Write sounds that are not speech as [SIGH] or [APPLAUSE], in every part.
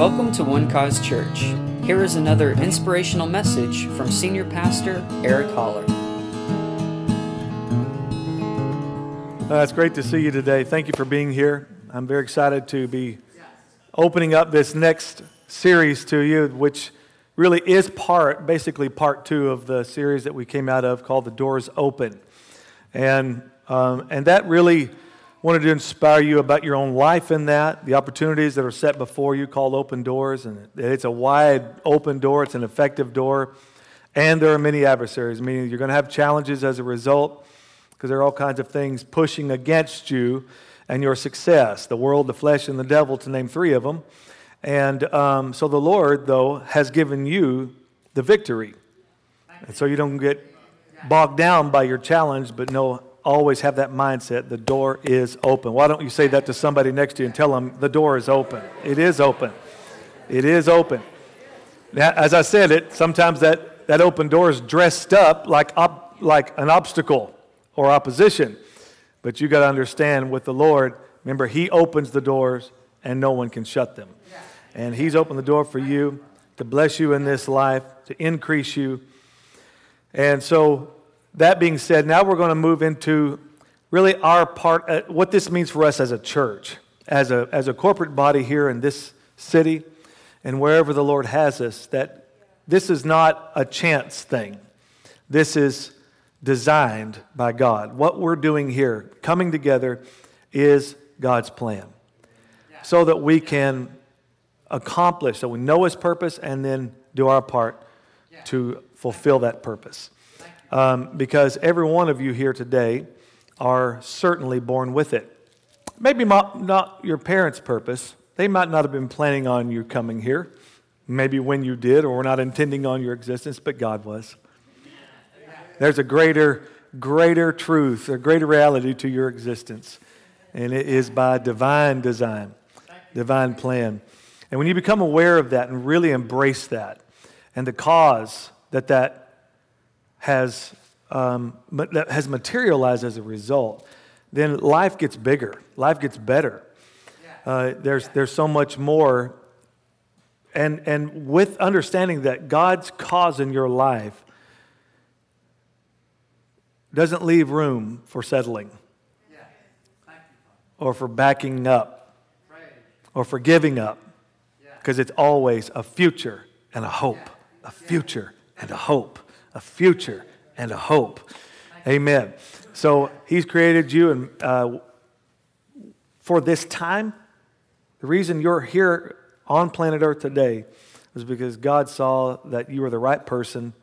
Welcome to One Cause Church. Here is another inspirational message from Senior Pastor Eric Holler. Uh, it's great to see you today. Thank you for being here. I'm very excited to be opening up this next series to you, which really is part, basically part two of the series that we came out of called The Doors Open. And, um, and that really wanted to inspire you about your own life in that, the opportunities that are set before you called open doors. And it's a wide open door, it's an effective door. And there are many adversaries, meaning you're going to have challenges as a result because there are all kinds of things pushing against you and your success the world, the flesh, and the devil, to name three of them. And um, so the Lord, though, has given you the victory. And so you don't get bogged down by your challenge, but know, always have that mindset the door is open. Why don't you say that to somebody next to you and tell them the door is open? It is open. It is open. Now, as I said it, sometimes that, that open door is dressed up like, op, like an obstacle or opposition. But you got to understand with the Lord, remember, He opens the doors and no one can shut them. And He's opened the door for you to bless you in this life, to increase you. And so, that being said, now we're going to move into really our part, uh, what this means for us as a church, as a, as a corporate body here in this city and wherever the Lord has us, that this is not a chance thing. This is designed by God. What we're doing here, coming together, is God's plan. So that we can accomplish, so we know His purpose and then do our part to fulfill that purpose. Um, because every one of you here today are certainly born with it. Maybe not, your parents' purpose. They might not have been planning on you coming here. Maybe when you did, or were not intending on your existence, but God was. There's a greater, greater truth, a greater reality to your existence. And it is by divine design, divine plan. And when you become aware of that and really embrace that, and the cause that that has, um, that has materialized as a result, then life gets bigger, life gets better. Uh, there's, there's so much more. And, and with understanding that God's cause in your life doesn't leave room for settling. Or for backing up. Or for giving up. Because it's always a future and a hope, a future and a hope, a future and a hope. Amen. So he's created you and uh, for this time. The reason you're here on planet Earth today is because God saw that you were the right person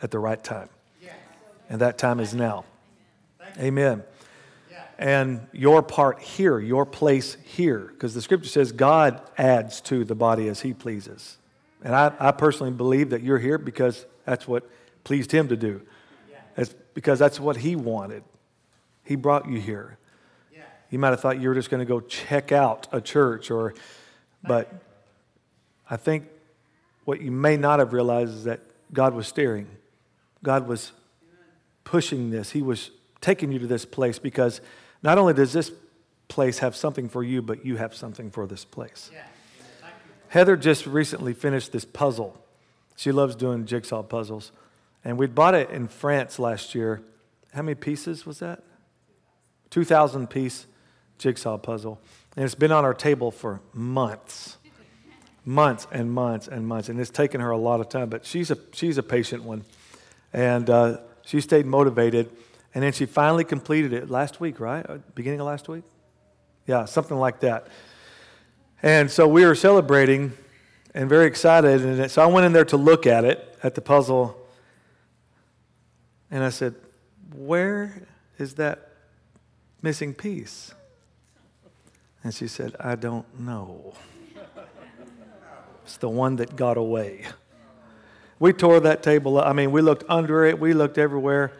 at the right time and that time is now. Amen. And your part here, your place here, because the scripture says God adds to the body as he pleases. And I, I personally believe that you're here because that's what pleased him to do. It's because that's what he wanted. He brought you here. You might have thought you were just going to go check out a church or but I think what you may not have realized is that God was steering. God was pushing this. He was taking you to this place because not only does this place have something for you, but you have something for this place. Yeah. Heather just recently finished this puzzle. She loves doing jigsaw puzzles. And we bought it in France last year. How many pieces was that? 2,000 piece jigsaw puzzle. And it's been on our table for months. months and months and months. And it's taken her a lot of time, but she's a, she's a patient one. And uh, she stayed motivated. And then she finally completed it last week, right? Uh, beginning of last week? Yeah, something like that. And so we were celebrating and very excited. And so I went in there to look at it, at the puzzle. And I said, Where is that missing piece? And she said, I don't know. It's the one that got away. We tore that table up. I mean, we looked under it, we looked everywhere,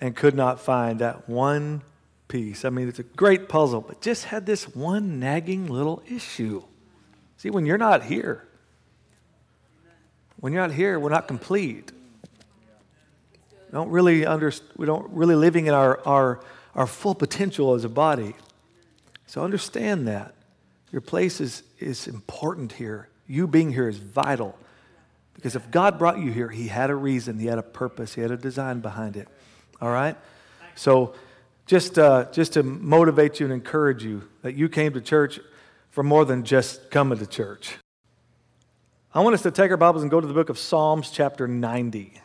and could not find that one piece. I mean, it's a great puzzle, but just had this one nagging little issue. See, when you're not here, when you're not here, we're not complete. We don't really under, we don't really living in our, our, our full potential as a body. So understand that. Your place is, is important here. You being here is vital. Because if God brought you here, He had a reason, He had a purpose, He had a design behind it. All right? So, just, uh, just to motivate you and encourage you that you came to church for more than just coming to church. I want us to take our Bibles and go to the book of Psalms, chapter 90.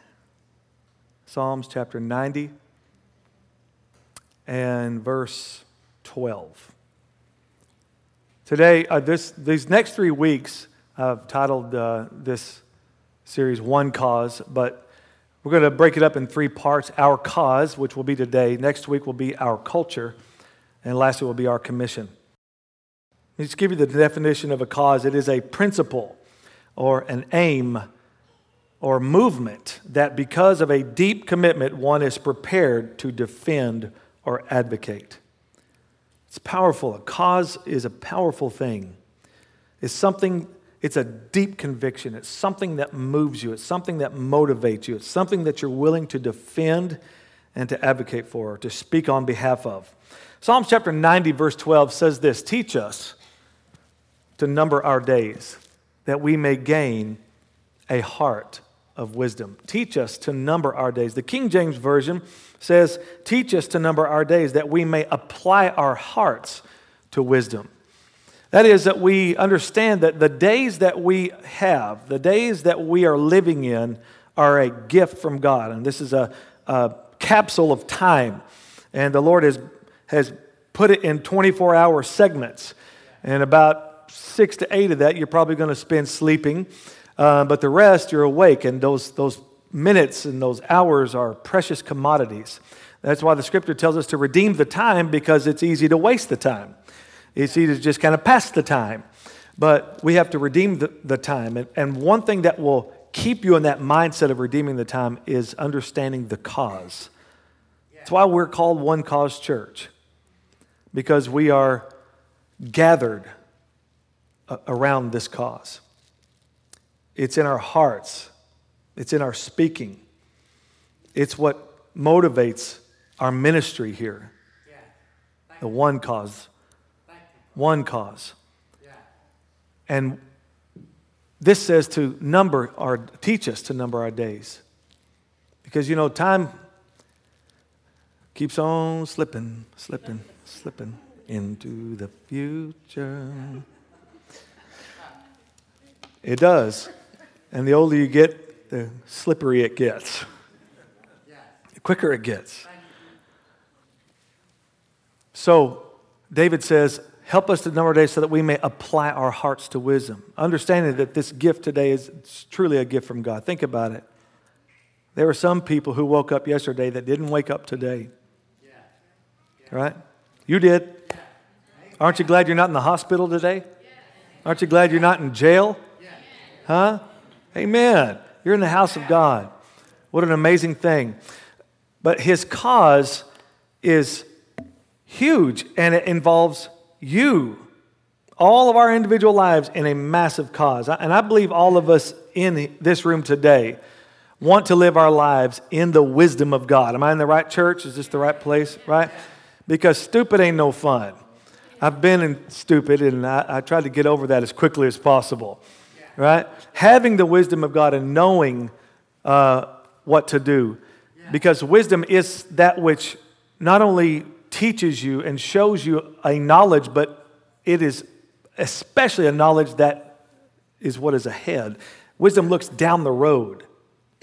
Psalms, chapter 90, and verse 12. Today, uh, this, these next three weeks, I've titled uh, this series One Cause, but we're going to break it up in three parts Our Cause, which will be today. Next week will be Our Culture. And lastly will be Our Commission. Let me just give you the definition of a cause it is a principle or an aim or movement that, because of a deep commitment, one is prepared to defend or advocate. It's powerful. A cause is a powerful thing. It's something, it's a deep conviction. It's something that moves you. It's something that motivates you. It's something that you're willing to defend and to advocate for, to speak on behalf of. Psalms chapter 90, verse 12 says this Teach us to number our days, that we may gain a heart of wisdom. Teach us to number our days. The King James Version says, Teach us to number our days that we may apply our hearts to wisdom. That is, that we understand that the days that we have, the days that we are living in, are a gift from God. And this is a, a capsule of time. And the Lord has, has put it in 24 hour segments. And about six to eight of that, you're probably going to spend sleeping. Uh, but the rest, you're awake. And those, those minutes and those hours are precious commodities. That's why the scripture tells us to redeem the time because it's easy to waste the time. It's easy to just kind of pass the time. But we have to redeem the, the time. And, and one thing that will keep you in that mindset of redeeming the time is understanding the cause. That's why we're called One Cause Church, because we are gathered around this cause. It's in our hearts it's in our speaking. It's what motivates our ministry here. The one cause. One cause. And this says to number our, teach us to number our days. Because, you know, time keeps on slipping, slipping, slipping into the future. It does. And the older you get, the slippery it gets, the quicker it gets. So, David says, Help us to number days so that we may apply our hearts to wisdom. Understanding that this gift today is truly a gift from God. Think about it. There were some people who woke up yesterday that didn't wake up today. Right? You did. Aren't you glad you're not in the hospital today? Aren't you glad you're not in jail? Huh? Amen. You're in the house of God. What an amazing thing. But his cause is huge and it involves you, all of our individual lives in a massive cause. And I believe all of us in this room today want to live our lives in the wisdom of God. Am I in the right church? Is this the right place? Right? Because stupid ain't no fun. I've been in stupid and I, I tried to get over that as quickly as possible right? Having the wisdom of God and knowing uh, what to do. Because wisdom is that which not only teaches you and shows you a knowledge, but it is especially a knowledge that is what is ahead. Wisdom looks down the road.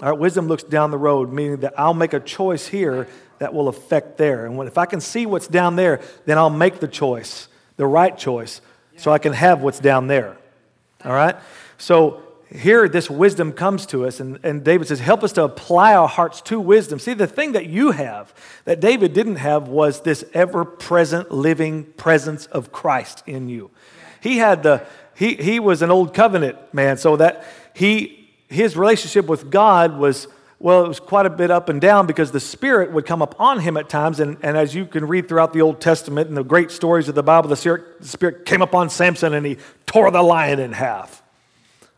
All right, wisdom looks down the road, meaning that I'll make a choice here that will affect there. And when, if I can see what's down there, then I'll make the choice, the right choice, so I can have what's down there. All right? So here, this wisdom comes to us, and, and David says, Help us to apply our hearts to wisdom. See, the thing that you have that David didn't have was this ever present, living presence of Christ in you. He had the, he, he was an old covenant man, so that he, his relationship with God was, well, it was quite a bit up and down because the Spirit would come upon him at times. And, and as you can read throughout the Old Testament and the great stories of the Bible, the Spirit, the Spirit came upon Samson and he tore the lion in half.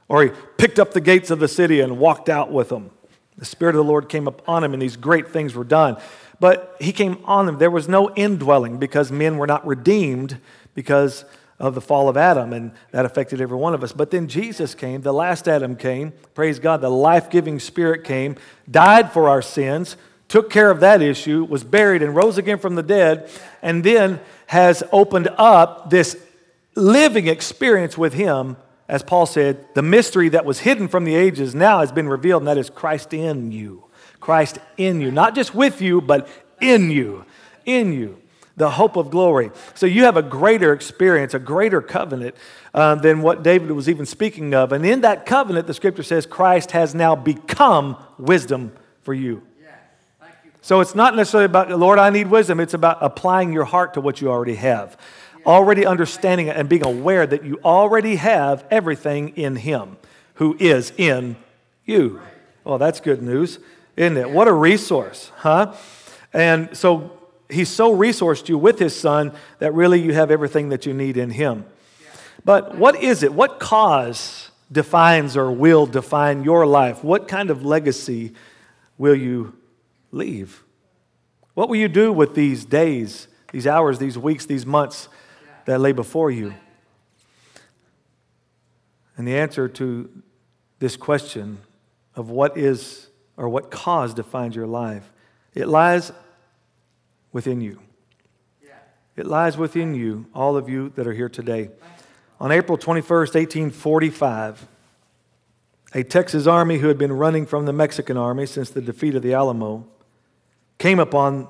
Or he picked up the gates of the city and walked out with them. The Spirit of the Lord came upon him, and these great things were done. But he came on them. There was no indwelling because men were not redeemed because of the fall of Adam, and that affected every one of us. But then Jesus came, the last Adam came, praise God, the life giving Spirit came, died for our sins, took care of that issue, was buried, and rose again from the dead, and then has opened up this living experience with Him. As Paul said, the mystery that was hidden from the ages now has been revealed, and that is Christ in you. Christ in you. Not just with you, but in you. In you the hope of glory. So you have a greater experience, a greater covenant uh, than what David was even speaking of. And in that covenant, the scripture says Christ has now become wisdom for you. So it's not necessarily about, Lord, I need wisdom. It's about applying your heart to what you already have, already understanding it and being aware that you already have everything in Him who is in you. Well, that's good news, isn't it? What a resource, huh? And so He's so resourced you with His Son that really you have everything that you need in Him. But what is it? What cause defines or will define your life? What kind of legacy will you leave? What will you do with these days, these hours, these weeks, these months that lay before you? And the answer to this question of what is or what cause defines your life, it lies within you. It lies within you, all of you that are here today. On April 21st, 1845, a Texas army who had been running from the Mexican army since the defeat of the Alamo came upon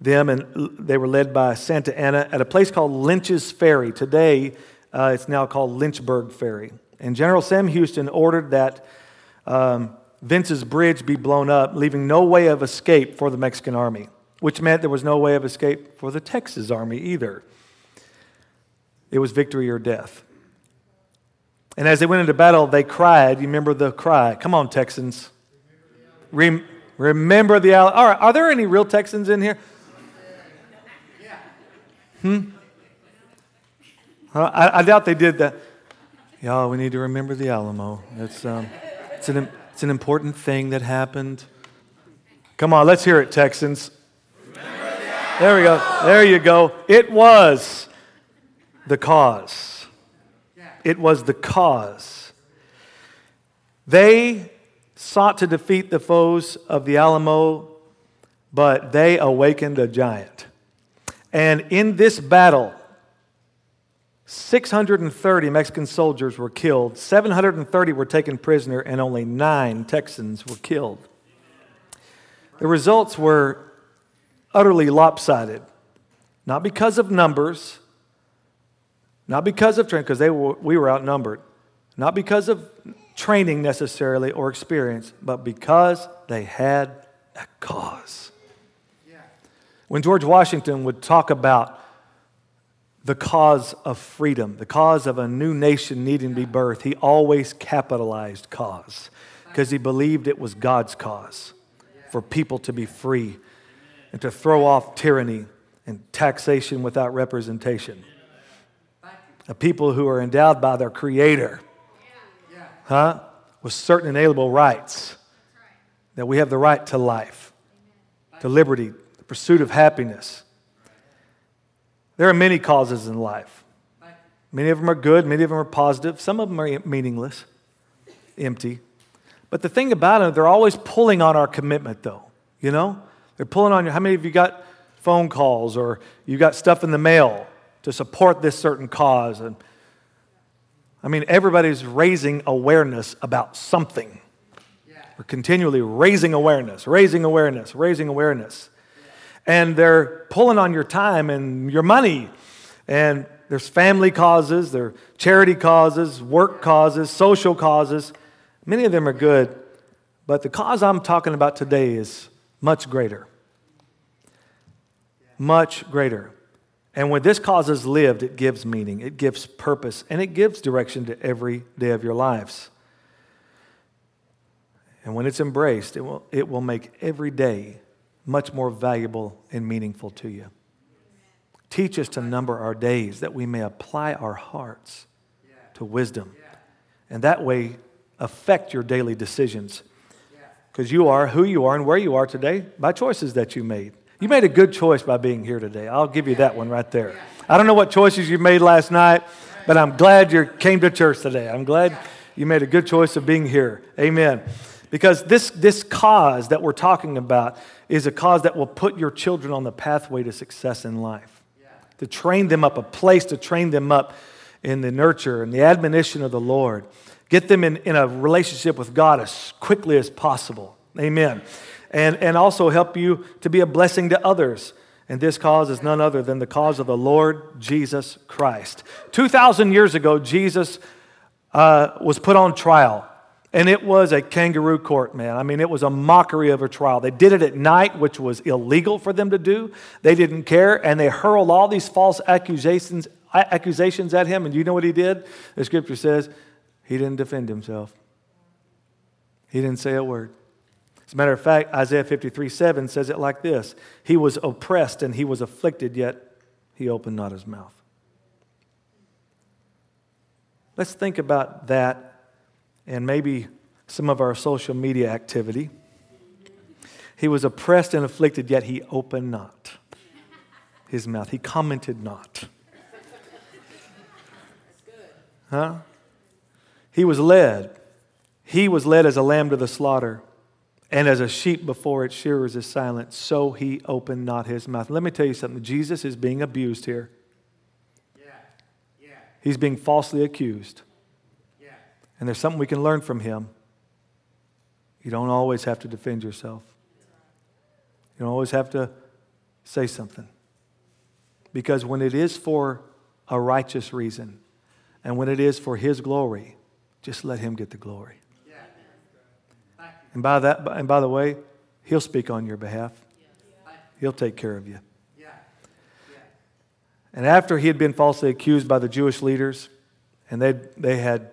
them, and they were led by Santa Anna at a place called Lynch's Ferry. Today, uh, it's now called Lynchburg Ferry. And General Sam Houston ordered that um, Vince's Bridge be blown up, leaving no way of escape for the Mexican army which meant there was no way of escape for the Texas army either. It was victory or death. And as they went into battle, they cried. You remember the cry? Come on, Texans. Rem- remember the. All right, are there any real Texans in here? Hmm? I, I doubt they did that. Y'all, we need to remember the Alamo. It's, um, it's, an, it's an important thing that happened. Come on, let's hear it, Texans. The There we go. There you go. It was the cause. It was the cause. They sought to defeat the foes of the Alamo, but they awakened a giant. And in this battle, 630 Mexican soldiers were killed, 730 were taken prisoner, and only nine Texans were killed. The results were utterly lopsided. Not because of numbers, not because of training, because we were outnumbered, not because of training necessarily or experience, but because they had a cause. When George Washington would talk about the cause of freedom, the cause of a new nation needing to be birthed, he always capitalized cause because he believed it was God's cause for people to be free and to throw off tyranny and taxation without representation. A people who are endowed by their Creator, huh, with certain inalienable rights. That we have the right to life, to liberty, pursuit of happiness. There are many causes in life. Many of them are good, many of them are positive, some of them are meaningless, empty. But the thing about them, they're always pulling on our commitment, though. You know? They're pulling on you. How many of you got phone calls or you got stuff in the mail to support this certain cause? And I mean, everybody's raising awareness about something. We're continually raising awareness, raising awareness, raising awareness. And they're pulling on your time and your money. And there's family causes, there are charity causes, work causes, social causes. Many of them are good. But the cause I'm talking about today is much greater. Much greater. And when this cause is lived, it gives meaning, it gives purpose, and it gives direction to every day of your lives. And when it's embraced, it will, it will make every day much more valuable and meaningful to you. Teach us to number our days that we may apply our hearts to wisdom. And that way, affect your daily decisions because you are who you are and where you are today by choices that you made. You made a good choice by being here today. I'll give you that one right there. I don't know what choices you made last night, but I'm glad you came to church today. I'm glad you made a good choice of being here. Amen. Because this, this cause that we're talking about is a cause that will put your children on the pathway to success in life, to train them up, a place to train them up in the nurture and the admonition of the Lord. Get them in, in a relationship with God as quickly as possible. Amen. And, and also help you to be a blessing to others. And this cause is none other than the cause of the Lord Jesus Christ. 2,000 years ago, Jesus uh, was put on trial. And it was a kangaroo court, man. I mean, it was a mockery of a trial. They did it at night, which was illegal for them to do. They didn't care, and they hurled all these false accusations, accusations at him. And you know what he did? The scripture says he didn't defend himself, he didn't say a word. As a matter of fact, Isaiah 53 7 says it like this He was oppressed and he was afflicted, yet he opened not his mouth. Let's think about that and maybe some of our social media activity. He was oppressed and afflicted, yet he opened not his mouth. He commented not. Huh? He was led. He was led as a lamb to the slaughter, and as a sheep before its shearers is silent, so he opened not his mouth. Let me tell you something Jesus is being abused here. Yeah. Yeah. He's being falsely accused. And there's something we can learn from him. You don't always have to defend yourself, you don't always have to say something. Because when it is for a righteous reason and when it is for his glory, just let him get the glory. And by that, and by the way, he'll speak on your behalf. He'll take care of you. And after he had been falsely accused by the Jewish leaders, and they, they had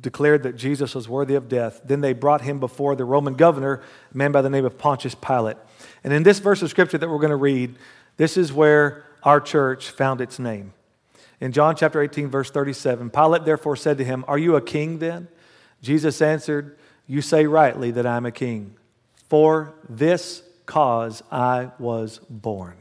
declared that Jesus was worthy of death, then they brought him before the Roman governor, a man by the name of Pontius Pilate. And in this verse of scripture that we're going to read, this is where our church found its name. In John chapter 18, verse 37, Pilate therefore said to him, Are you a king then? Jesus answered, you say rightly that I'm a king. For this cause I was born.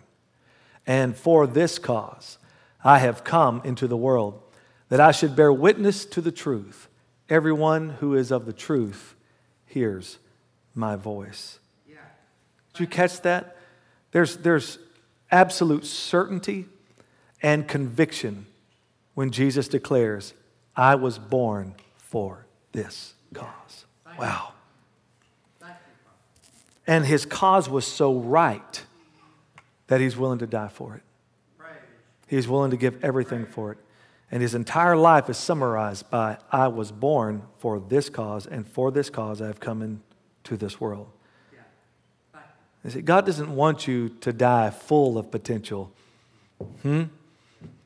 And for this cause I have come into the world, that I should bear witness to the truth. Everyone who is of the truth hears my voice. Did you catch that? There's, there's absolute certainty and conviction when Jesus declares, I was born for this cause. Wow. And his cause was so right that he's willing to die for it. He's willing to give everything for it. And his entire life is summarized by I was born for this cause, and for this cause I have come into this world. You see, God doesn't want you to die full of potential. Hmm?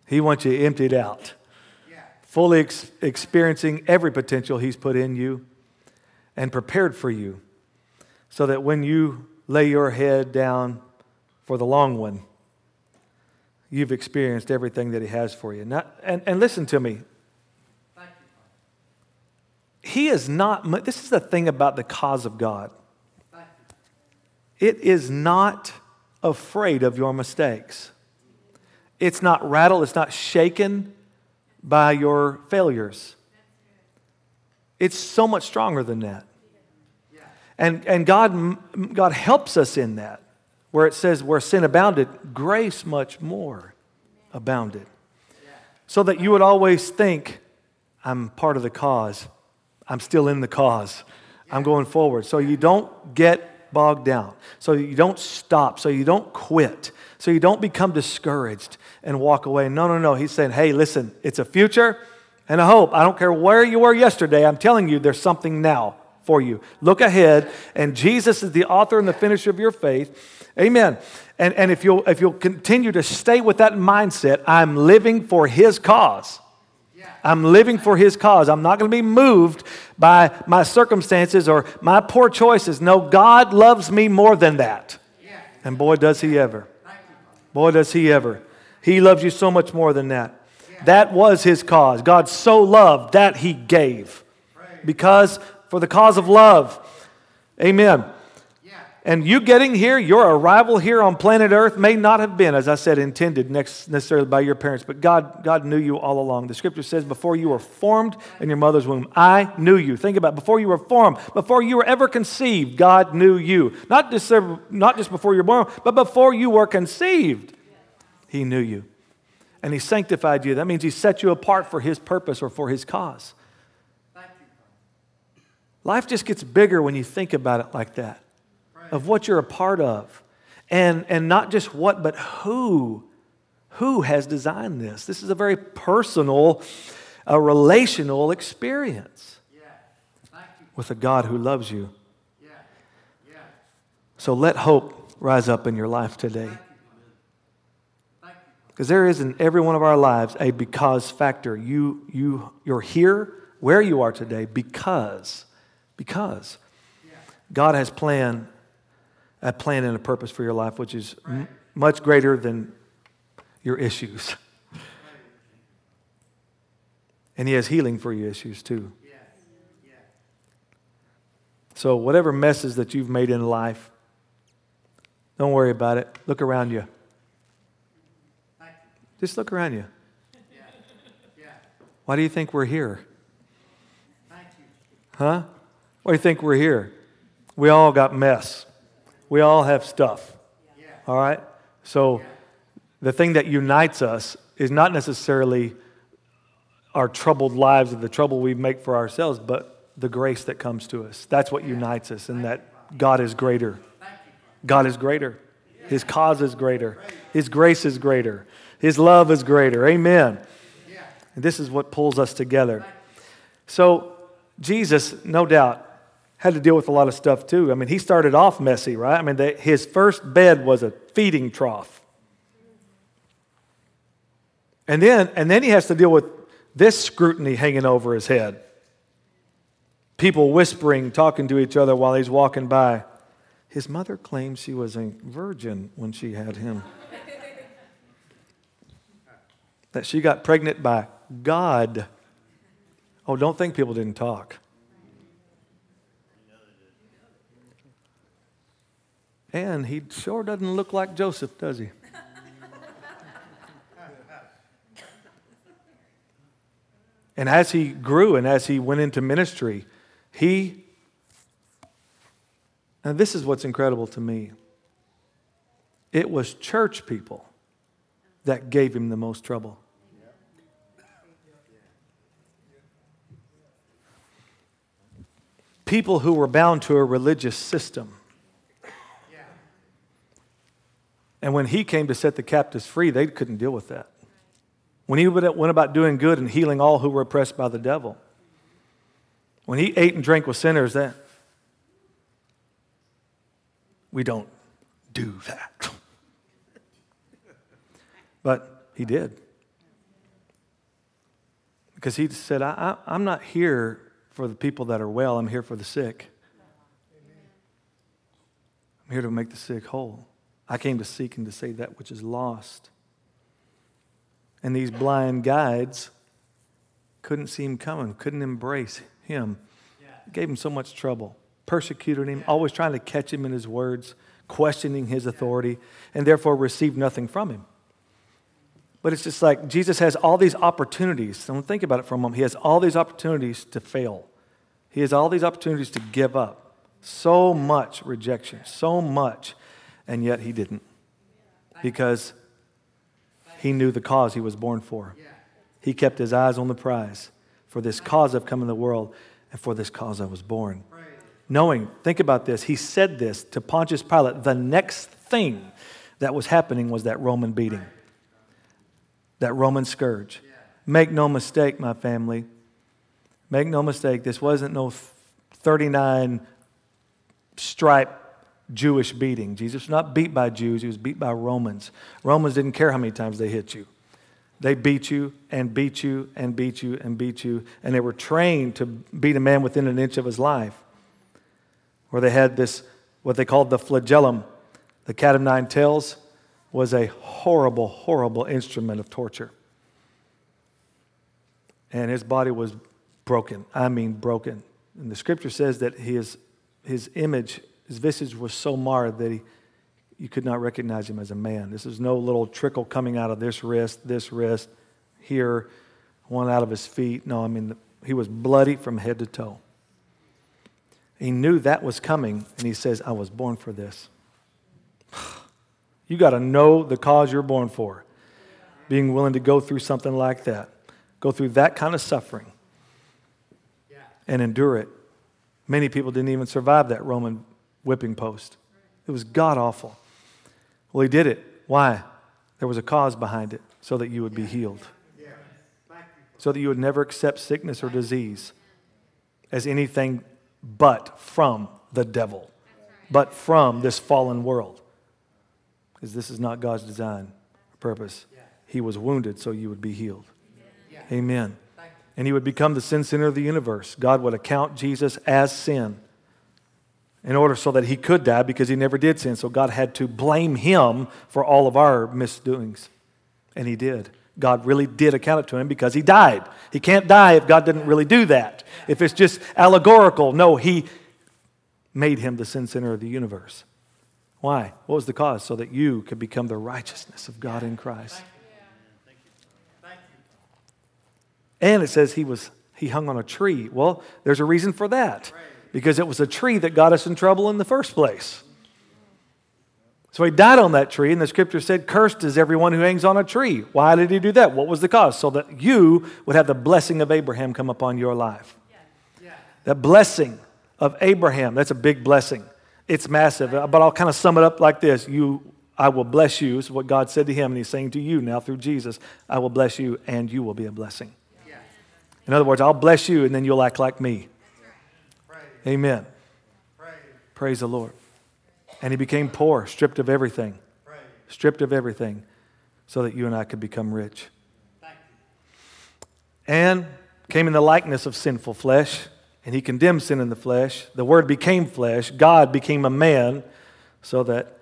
He wants you emptied out, fully ex- experiencing every potential He's put in you and prepared for you so that when you lay your head down for the long one, you've experienced everything that He has for you. Now, and, and listen to me. He is not, this is the thing about the cause of God. It is not afraid of your mistakes. It's not rattled, it's not shaken by your failures. It's so much stronger than that. And, and God, God helps us in that, where it says, where sin abounded, grace much more abounded. So that you would always think, I'm part of the cause. I'm still in the cause. I'm going forward. So you don't get bogged down. So you don't stop. So you don't quit. So you don't become discouraged and walk away. No, no, no. He's saying, hey, listen, it's a future and a hope. I don't care where you were yesterday. I'm telling you, there's something now for you. Look ahead, and Jesus is the author and the finisher of your faith. Amen. And, and if, you'll, if you'll continue to stay with that mindset, I'm living for His cause. I'm living for His cause. I'm not going to be moved by my circumstances or my poor choices. No, God loves me more than that. And boy, does He ever. Boy, does He ever. He loves you so much more than that. That was His cause. God so loved that He gave. Because for the cause of love. Amen. And you getting here, your arrival here on planet Earth may not have been, as I said, intended necessarily by your parents, but God, God knew you all along. The scripture says, before you were formed in your mother's womb, I knew you. Think about it. Before you were formed, before you were ever conceived, God knew you. Not just, not just before you were born, but before you were conceived, He knew you. And He sanctified you. That means He set you apart for His purpose or for His cause. Life just gets bigger when you think about it like that of what you're a part of. And, and not just what, but who. Who has designed this? This is a very personal, a relational experience with a God who loves you. Yeah. Yeah. So let hope rise up in your life today. Because there is in every one of our lives a because factor. You, you, you're here where you are today because, because God has planned a plan and a purpose for your life, which is m- much greater than your issues. [LAUGHS] And He has healing for your issues too. So, whatever messes that you've made in life, don't worry about it. Look around you. Just look around you. Why do you think we're here? Huh? Why do you think we're here? We all got mess. We all have stuff. All right? So the thing that unites us is not necessarily our troubled lives or the trouble we make for ourselves, but the grace that comes to us. That's what unites us, and that God is greater. God is greater. His cause is greater. His grace is greater. His love is greater. Amen. And this is what pulls us together. So, Jesus, no doubt, had to deal with a lot of stuff too. I mean, he started off messy, right? I mean, the, his first bed was a feeding trough. And then, and then he has to deal with this scrutiny hanging over his head. People whispering, talking to each other while he's walking by. His mother claims she was a virgin when she had him. that she got pregnant by God. Oh, don't think people didn't talk. And he sure doesn't look like Joseph, does he? and as he grew and as he went into ministry, he, and this is what's incredible to me, it was church people that gave him the most trouble. People who were bound to a religious system And when he came to set the captives free, they couldn't deal with that. When he went about doing good and healing all who were oppressed by the devil, when he ate and drank with sinners, that we don't do that. [LAUGHS] but he did. Because he said, I, am not here for the people that are well, I'm here for the sick. I'm here to make the sick whole. I came to seek and to save that which is lost. And these blind guides couldn't see him coming, couldn't embrace him. It gave him so much trouble, persecuted him, always trying to catch him in his words, questioning his authority, and therefore received nothing from him. But it's just like Jesus has all these opportunities. Don't think about it for a moment. He has all these opportunities to fail. He has all these opportunities to give up. So much rejection, so much and yet he didn't because he knew the cause he was born for. He kept his eyes on the prize. For this cause I've come in the world, and for this cause I was born. Knowing, think about this, he said this to Pontius Pilate. The next thing that was happening was that Roman beating, that Roman scourge. Make no mistake, my family. Make no mistake, this wasn't no 39 stripe Jewish beating. Jesus was not beat by Jews, he was beat by Romans. Romans didn't care how many times they hit you. They beat you and beat you and beat you and beat you, and they were trained to beat a man within an inch of his life. Where they had this, what they called the flagellum, the cat of nine tails, was a horrible, horrible instrument of torture. And his body was broken. I mean, broken. And the scripture says that his, his image his visage was so marred that he, you could not recognize him as a man. This is no little trickle coming out of this wrist, this wrist, here, one out of his feet. No, I mean, he was bloody from head to toe. He knew that was coming, and he says, I was born for this. [SIGHS] You got to know the cause you're born for. Being willing to go through something like that, go through that kind of suffering, and endure it. Many people didn't even survive that Roman whipping post. It was god awful. Well, he did it. Why? There was a cause behind it so that you would be healed, so that you would never accept sickness or disease as anything but from the devil, but from this fallen world. Because this is not God's design or purpose. He was wounded so you would be healed. Amen. And he would become the sin center of the universe. God would account Jesus as sin in order so that he could die because he never did sin. So God had to blame him for all of our misdoings. And he did. God really did account it to him because he died. He can't die if God didn't really do that. If it's just allegorical, no, he made him the sin center of the universe. Why? What was the cause? So that you could become the righteousness of God in Christ. And it says he was he hung on a tree. Well, there's a reason for that. Because it was a tree that got us in trouble in the first place. So he died on that tree, and the scripture said, Cursed is everyone who hangs on a tree. Why did he do that? What was the cause? So that you would have the blessing of Abraham come upon your life. That blessing of Abraham, that's a big blessing. It's massive. But I'll kind of sum it up like this You, I will bless you, is what God said to him, and he's saying to you now through Jesus, I will bless you, and you will be a blessing. In other words, I'll bless you, and then you'll act like me. Amen. Praise the Lord. And he became poor, stripped of everything. Stripped of everything so that you and I could become rich. And came in the likeness of sinful flesh, and he condemned sin in the flesh. The word became flesh. God became a man so that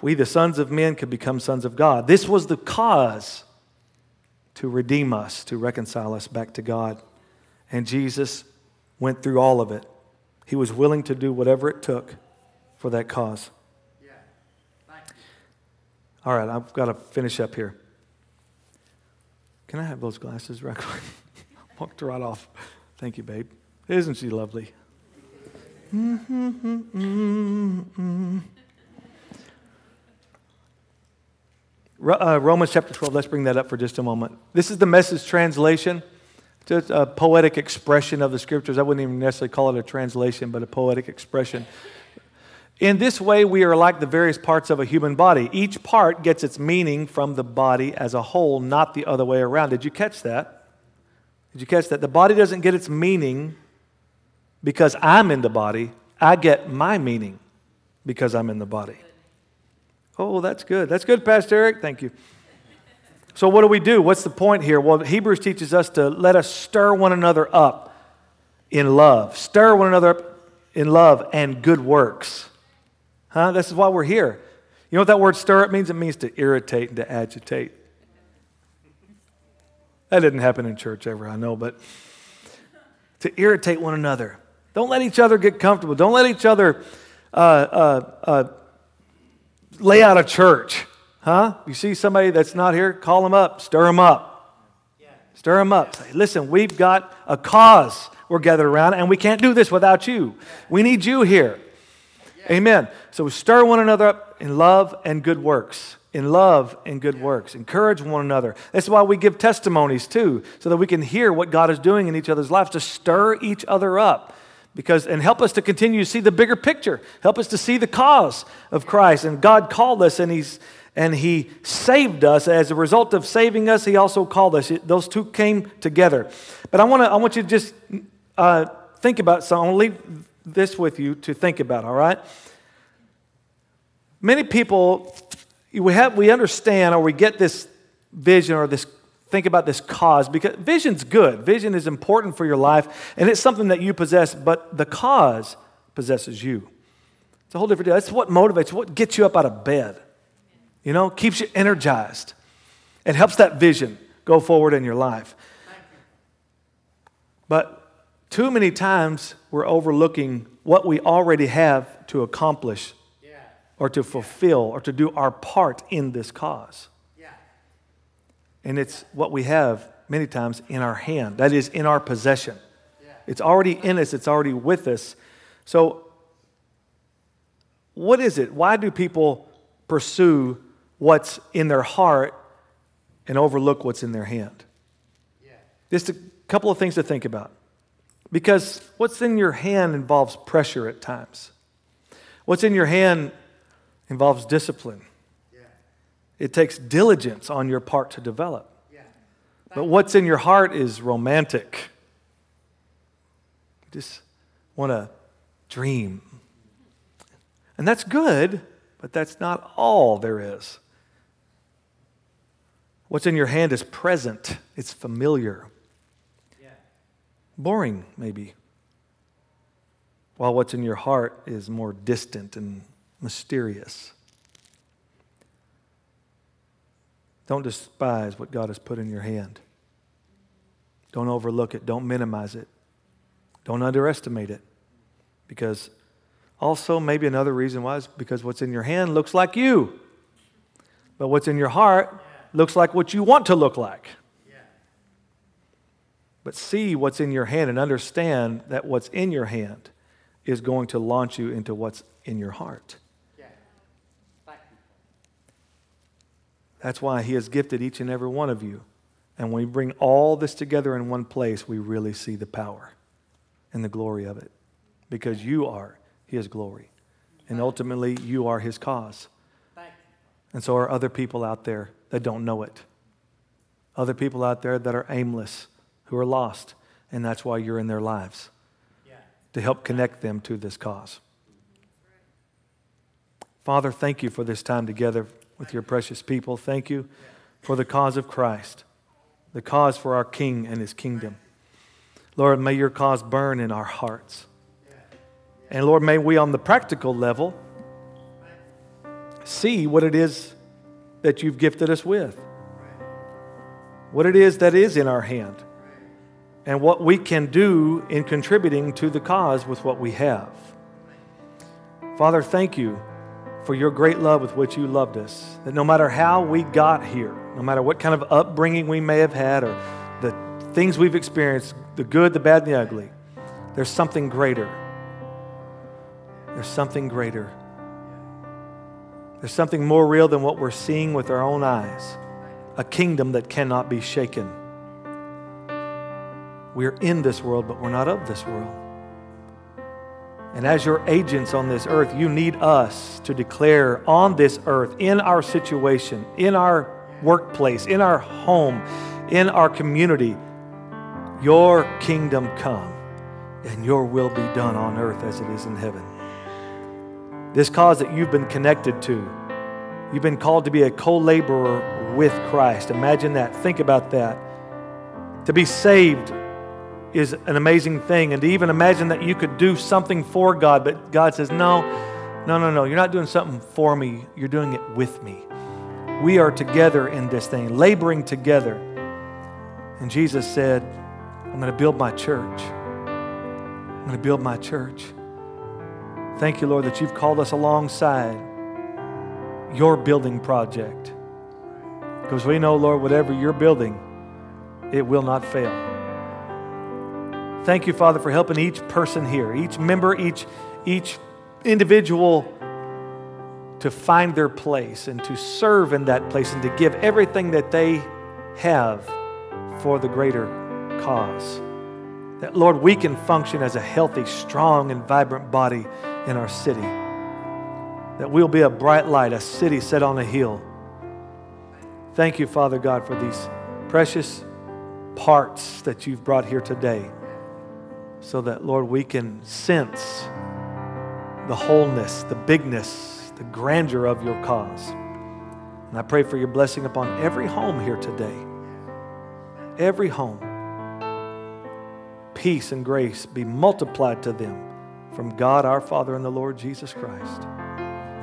we, the sons of men, could become sons of God. This was the cause to redeem us, to reconcile us back to God. And Jesus went through all of it. He was willing to do whatever it took for that cause. Yeah. All right, I've got to finish up here. Can I have those glasses right quick? [LAUGHS] Walked right off. Thank you, babe. Isn't she lovely? Mm-hmm, mm-hmm, mm-hmm. Uh, Romans chapter 12, let's bring that up for just a moment. This is the message translation, just a poetic expression of the scriptures. I wouldn't even necessarily call it a translation, but a poetic expression. In this way, we are like the various parts of a human body. Each part gets its meaning from the body as a whole, not the other way around. Did you catch that? Did you catch that? The body doesn't get its meaning because I'm in the body, I get my meaning because I'm in the body. Oh, that's good. That's good, Pastor Eric. Thank you. So, what do we do? What's the point here? Well, Hebrews teaches us to let us stir one another up in love. Stir one another up in love and good works. Huh? This is why we're here. You know what that word stir up means? It means to irritate and to agitate. That didn't happen in church ever, I know, but to irritate one another. Don't let each other get comfortable. Don't let each other uh, uh, uh, lay out a church. Huh? You see somebody that's not here, call them up, stir them up. Stir them up. Say, listen, we've got a cause we're gathered around, and we can't do this without you. We need you here. Amen. So stir one another up in love and good works. In love and good works. Encourage one another. That's why we give testimonies too, so that we can hear what God is doing in each other's lives to stir each other up because and help us to continue to see the bigger picture help us to see the cause of christ and god called us and he's and he saved us as a result of saving us he also called us those two came together but i want to i want you to just uh, think about so i'm going to leave this with you to think about all right many people we have we understand or we get this vision or this think about this cause because vision's good. Vision is important for your life and it's something that you possess, but the cause possesses you. It's a whole different deal. That's what motivates, what gets you up out of bed. You know, keeps you energized. It helps that vision go forward in your life. But too many times we're overlooking what we already have to accomplish or to fulfill or to do our part in this cause. And it's what we have many times in our hand, that is, in our possession. It's already in us, it's already with us. So, what is it? Why do people pursue what's in their heart and overlook what's in their hand? Just a couple of things to think about. Because what's in your hand involves pressure at times. What's in your hand involves discipline. It takes diligence on your part to develop. But what's in your heart is romantic. You just want to dream. And that's good, but that's not all there is. What's in your hand is present, it's familiar. Yeah. Boring, maybe. While what's in your heart is more distant and mysterious. Don't despise what God has put in your hand. Don't overlook it. Don't minimize it. Don't underestimate it. Because also, maybe another reason why is because what's in your hand looks like you. But what's in your heart looks like what you want to look like. But see what's in your hand and understand that what's in your hand is going to launch you into what's in your heart. That's why He has gifted each and every one of you. And when we bring all this together in one place, we really see the power and the glory of it. Because you are His glory. And ultimately, you are His cause. And so are other people out there that don't know it. Other people out there that are aimless, who are lost. And that's why you're in their lives to help connect them to this cause. Father, thank you for this time together with your precious people. Thank you for the cause of Christ, the cause for our King and his kingdom. Lord, may your cause burn in our hearts. And Lord, may we on the practical level see what it is that you've gifted us with, what it is that is in our hand, and what we can do in contributing to the cause with what we have. Father, thank you for your great love with which you loved us. That no matter how we got here, no matter what kind of upbringing we may have had or the things we've experienced, the good, the bad, and the ugly, there's something greater. There's something greater. There's something more real than what we're seeing with our own eyes a kingdom that cannot be shaken. We're in this world, but we're not of this world. And as your agents on this earth, you need us to declare on this earth, in our situation, in our workplace, in our home, in our community, your kingdom come and your will be done on earth as it is in heaven. This cause that you've been connected to, you've been called to be a co laborer with Christ. Imagine that. Think about that. To be saved is an amazing thing. And to even imagine that you could do something for God, but God says, no, no, no, no, you're not doing something for me, you're doing it with me. We are together in this thing, laboring together. And Jesus said, I'm going to build my church. I'm going to build my church. Thank you, Lord, that you've called us alongside your building project. Because we know, Lord, whatever you're building, it will not fail. Thank you, Father, for helping each person here, each member, each, each individual to find their place and to serve in that place and to give everything that they have for the greater cause. That, Lord, we can function as a healthy, strong, and vibrant body in our city. That we'll be a bright light, a city set on a hill. Thank you, Father God, for these precious parts that you've brought here today so that, Lord, we can sense the wholeness, the bigness, the grandeur of your cause. And I pray for your blessing upon every home here today. Every home. Peace and grace be multiplied to them from God our Father and the Lord Jesus Christ.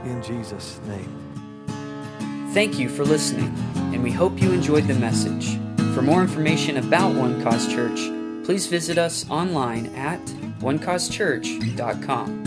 In Jesus' name. Thank you for listening, and we hope you enjoyed the message. For more information about One Cause Church, please visit us online at onecausechurch.com.